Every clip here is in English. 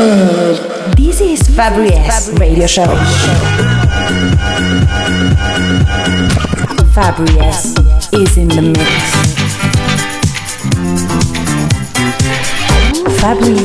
This is Fabri Radio Show. Fabri is in the mix. Fabri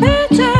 better.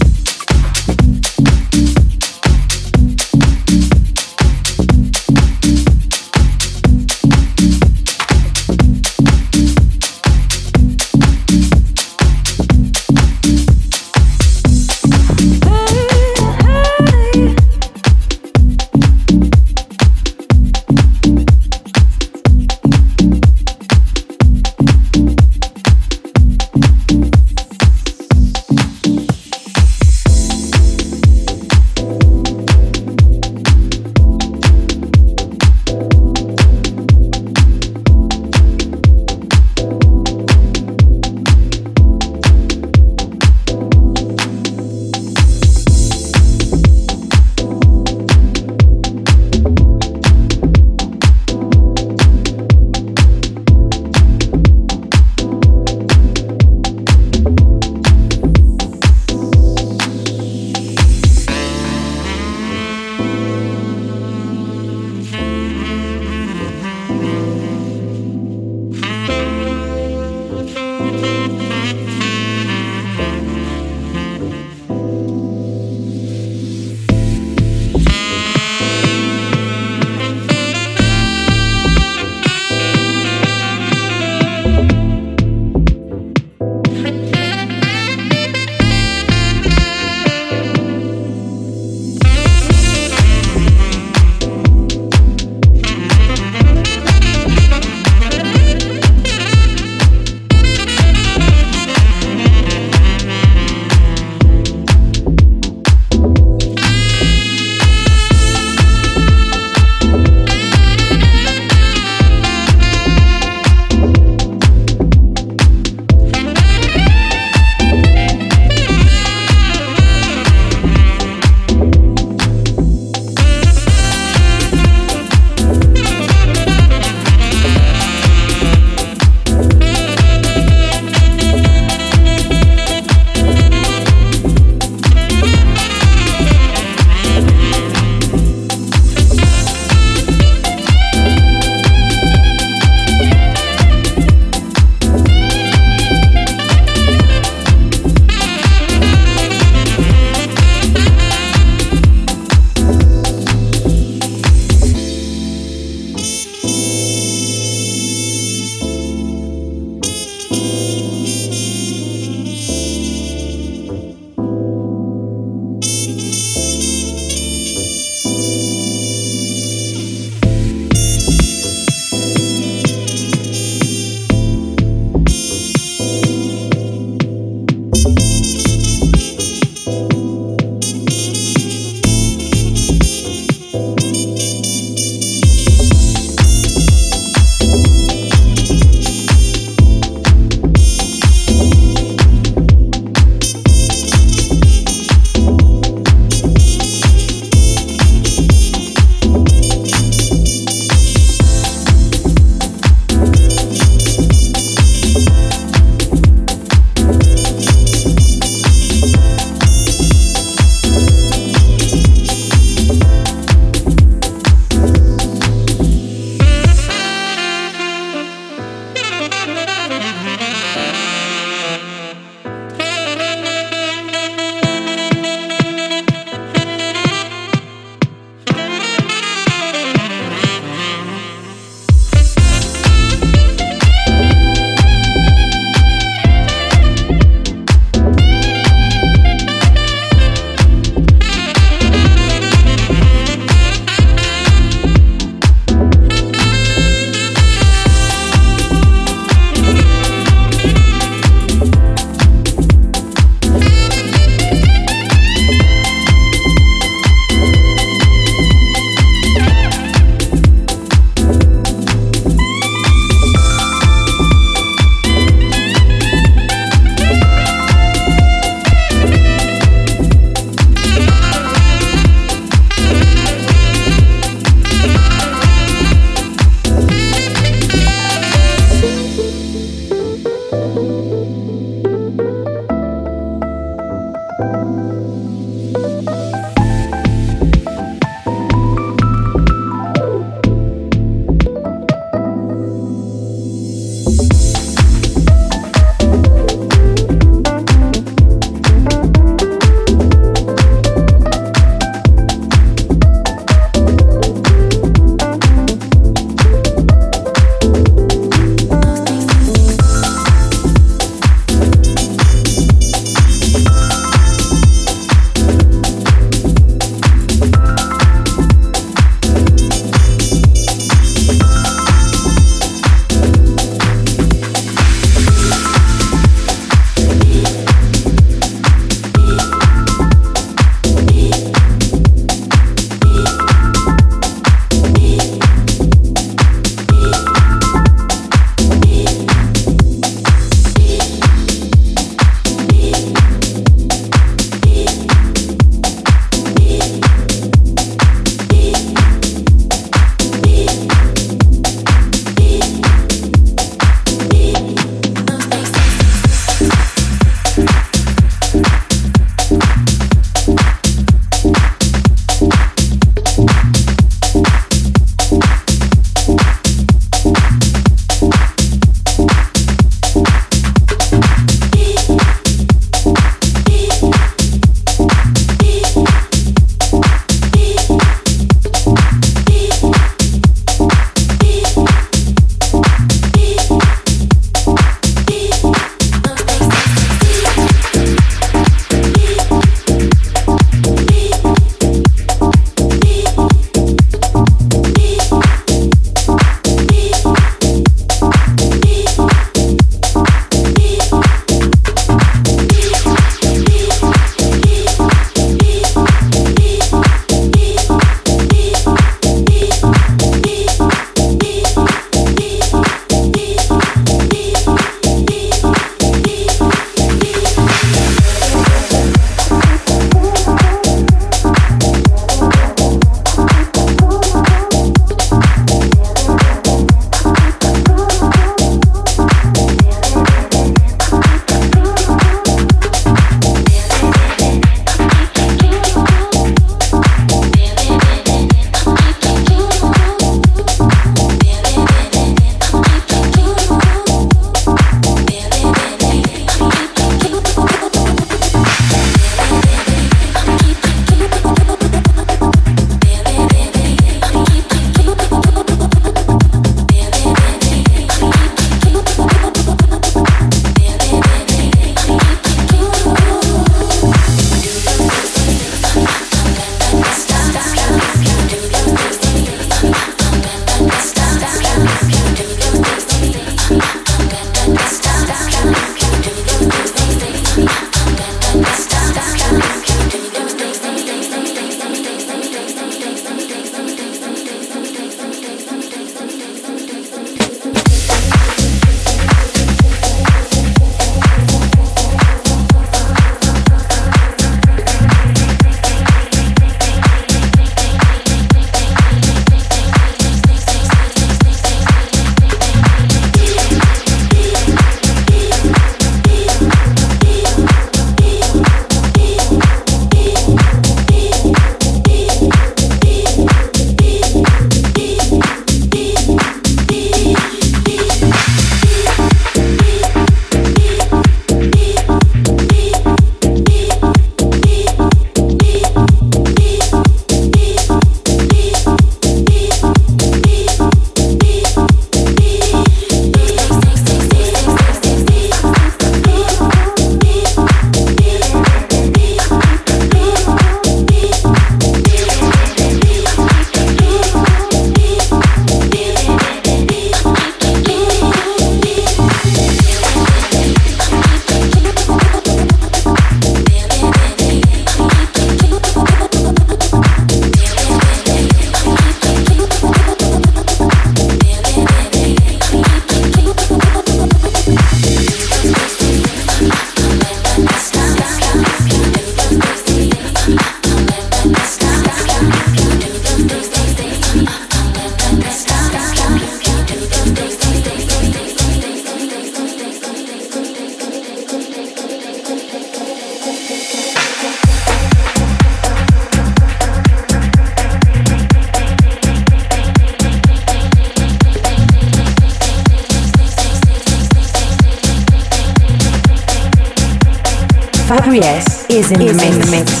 In the mix.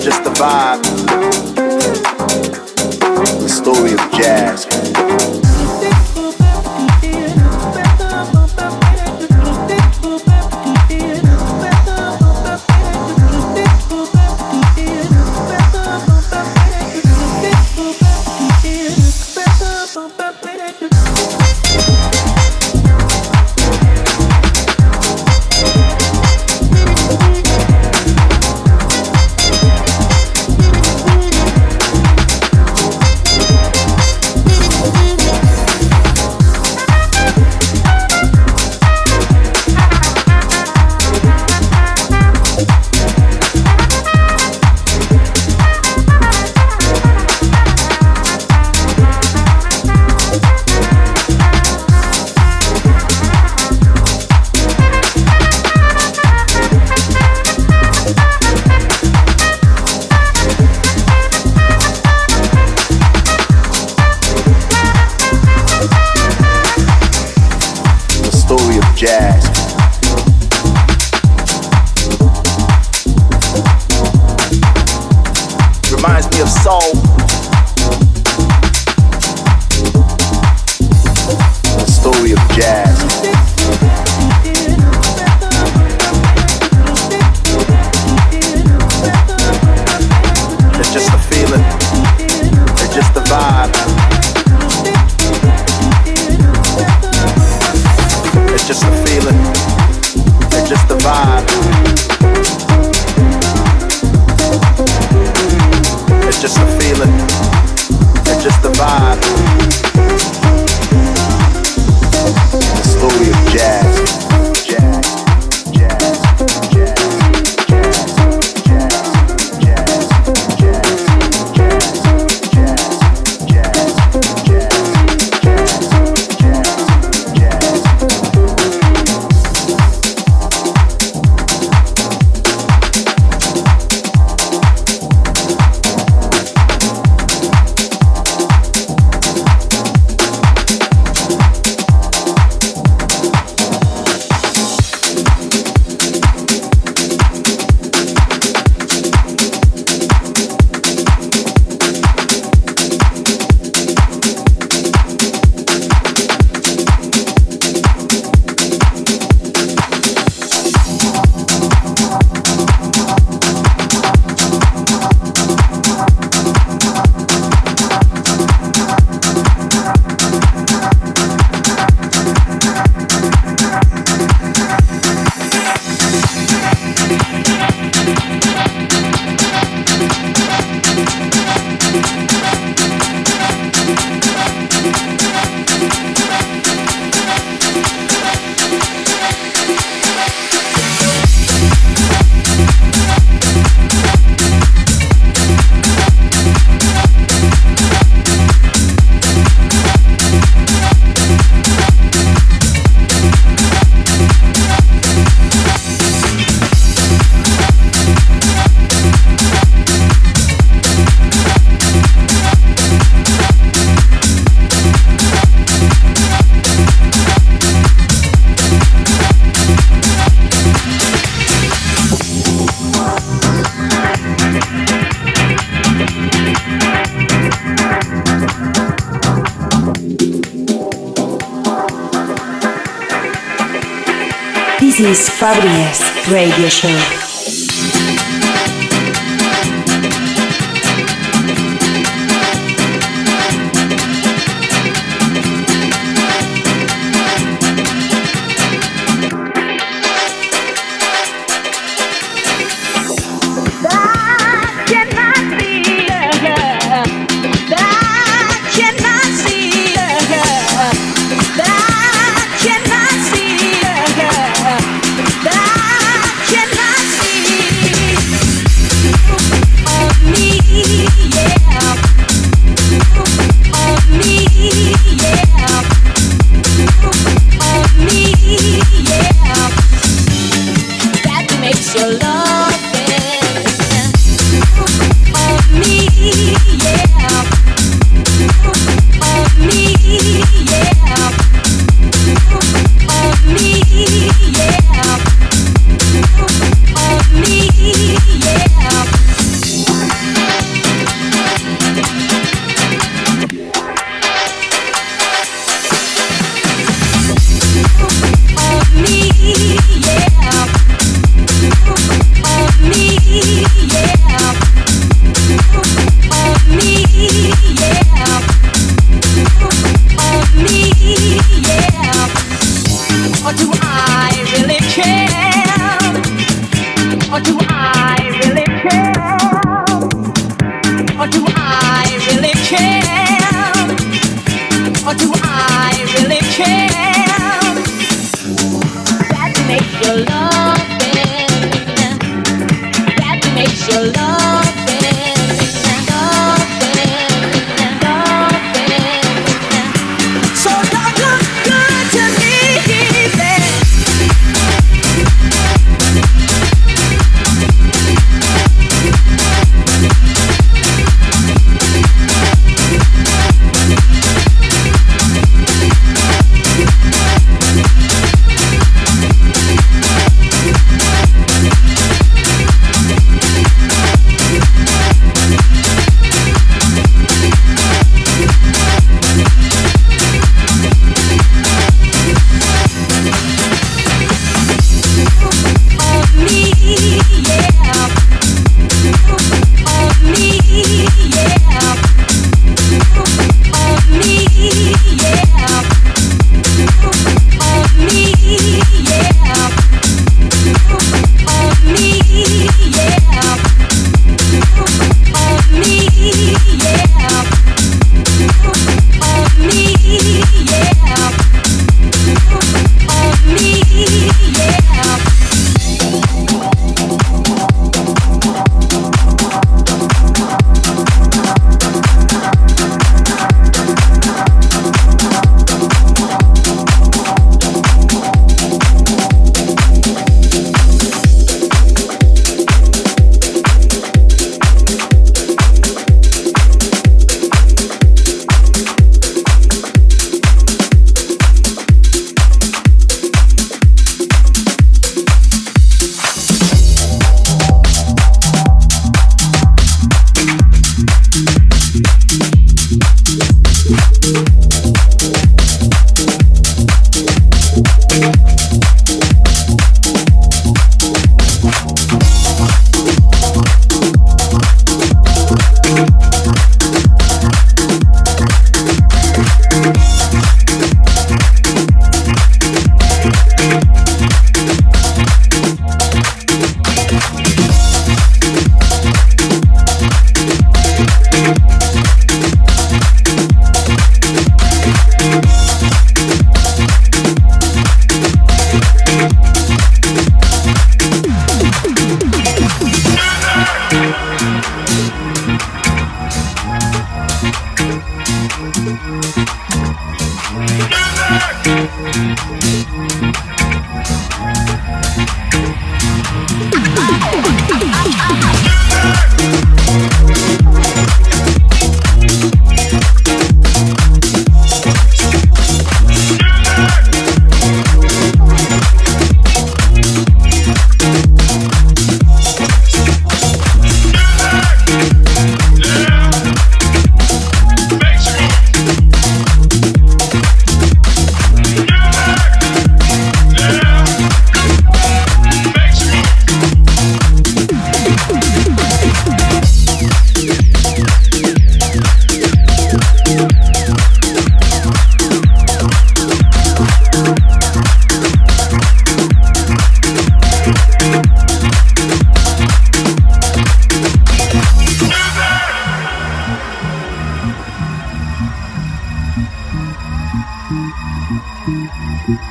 just the vibe. The story of jazz. Fabri's Radio Show.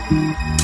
Mexico.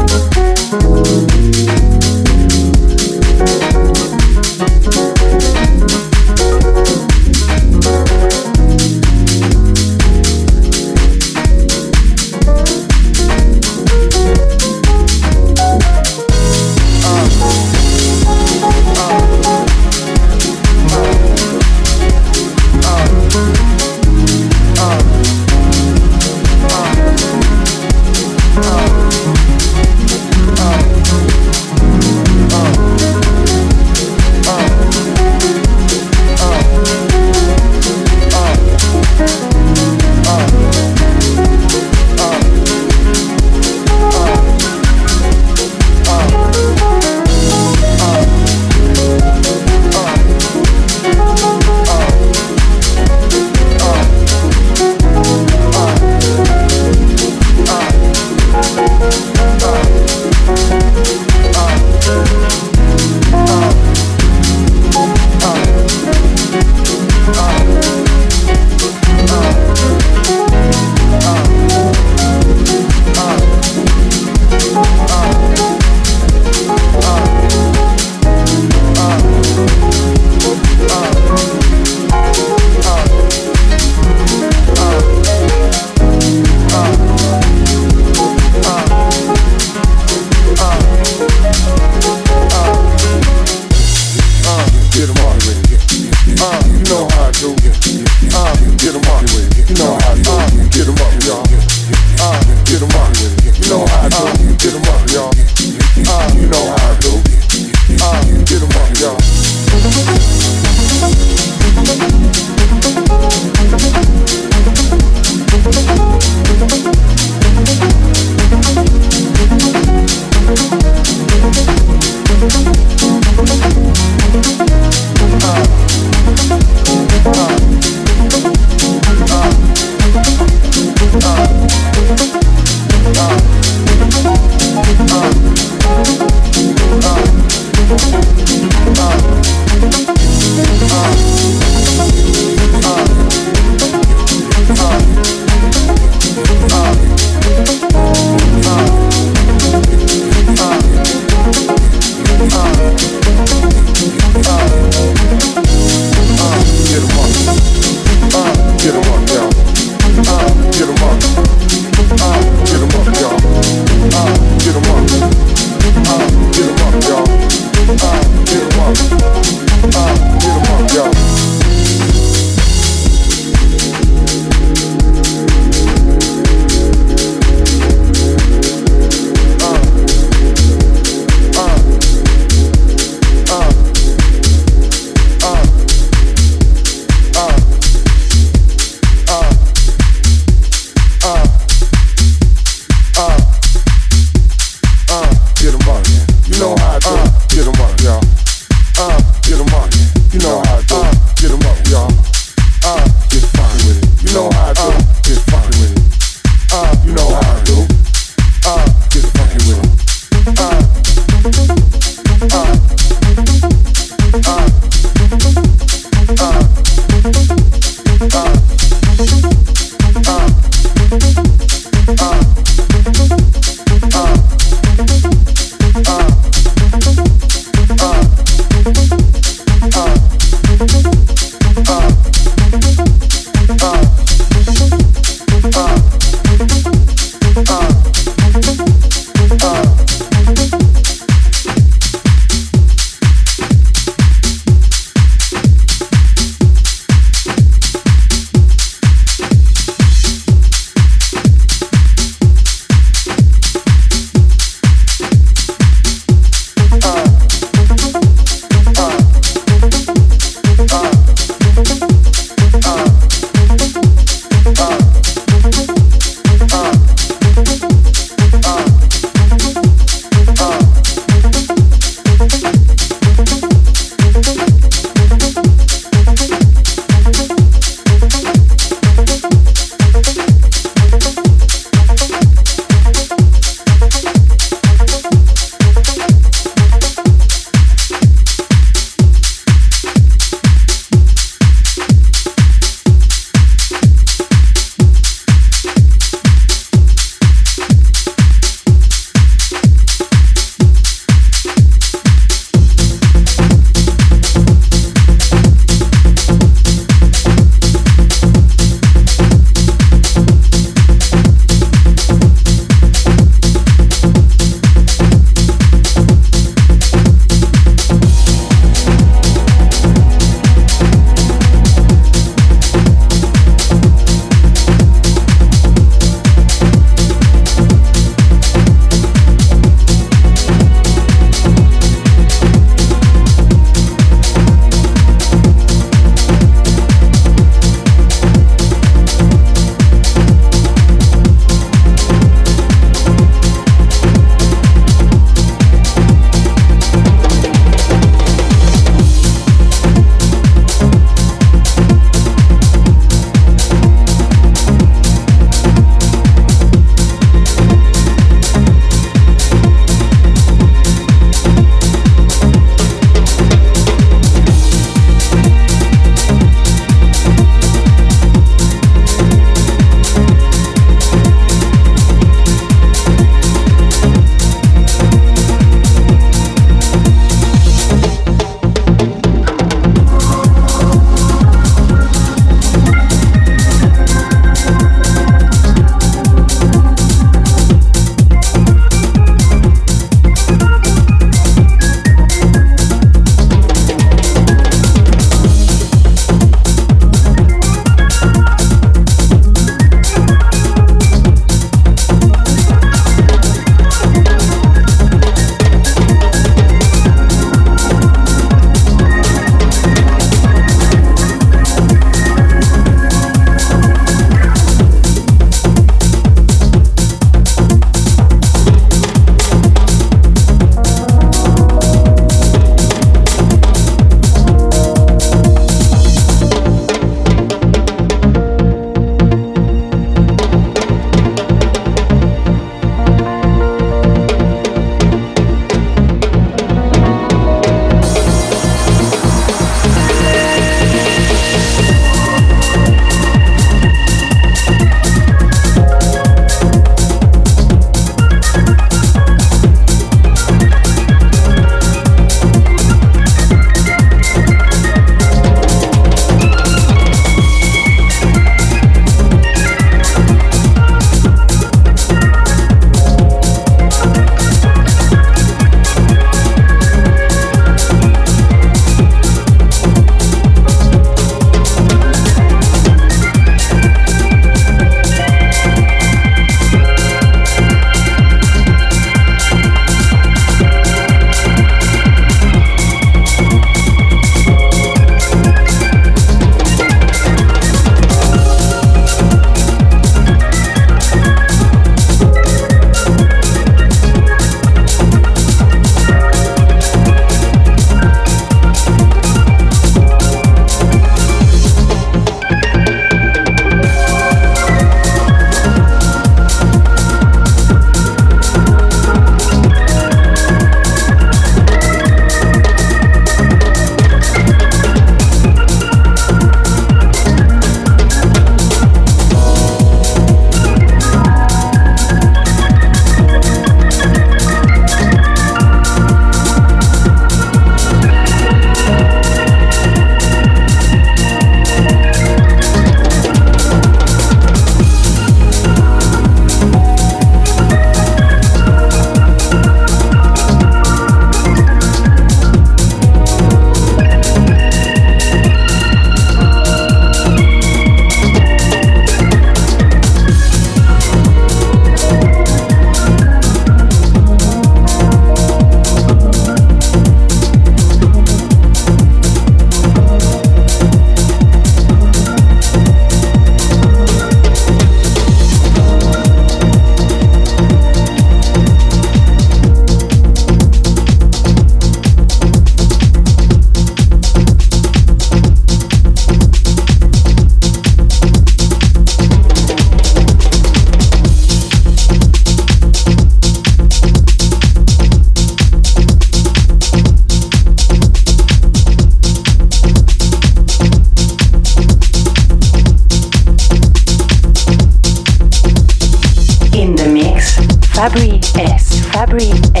Fabri S. Fabri S.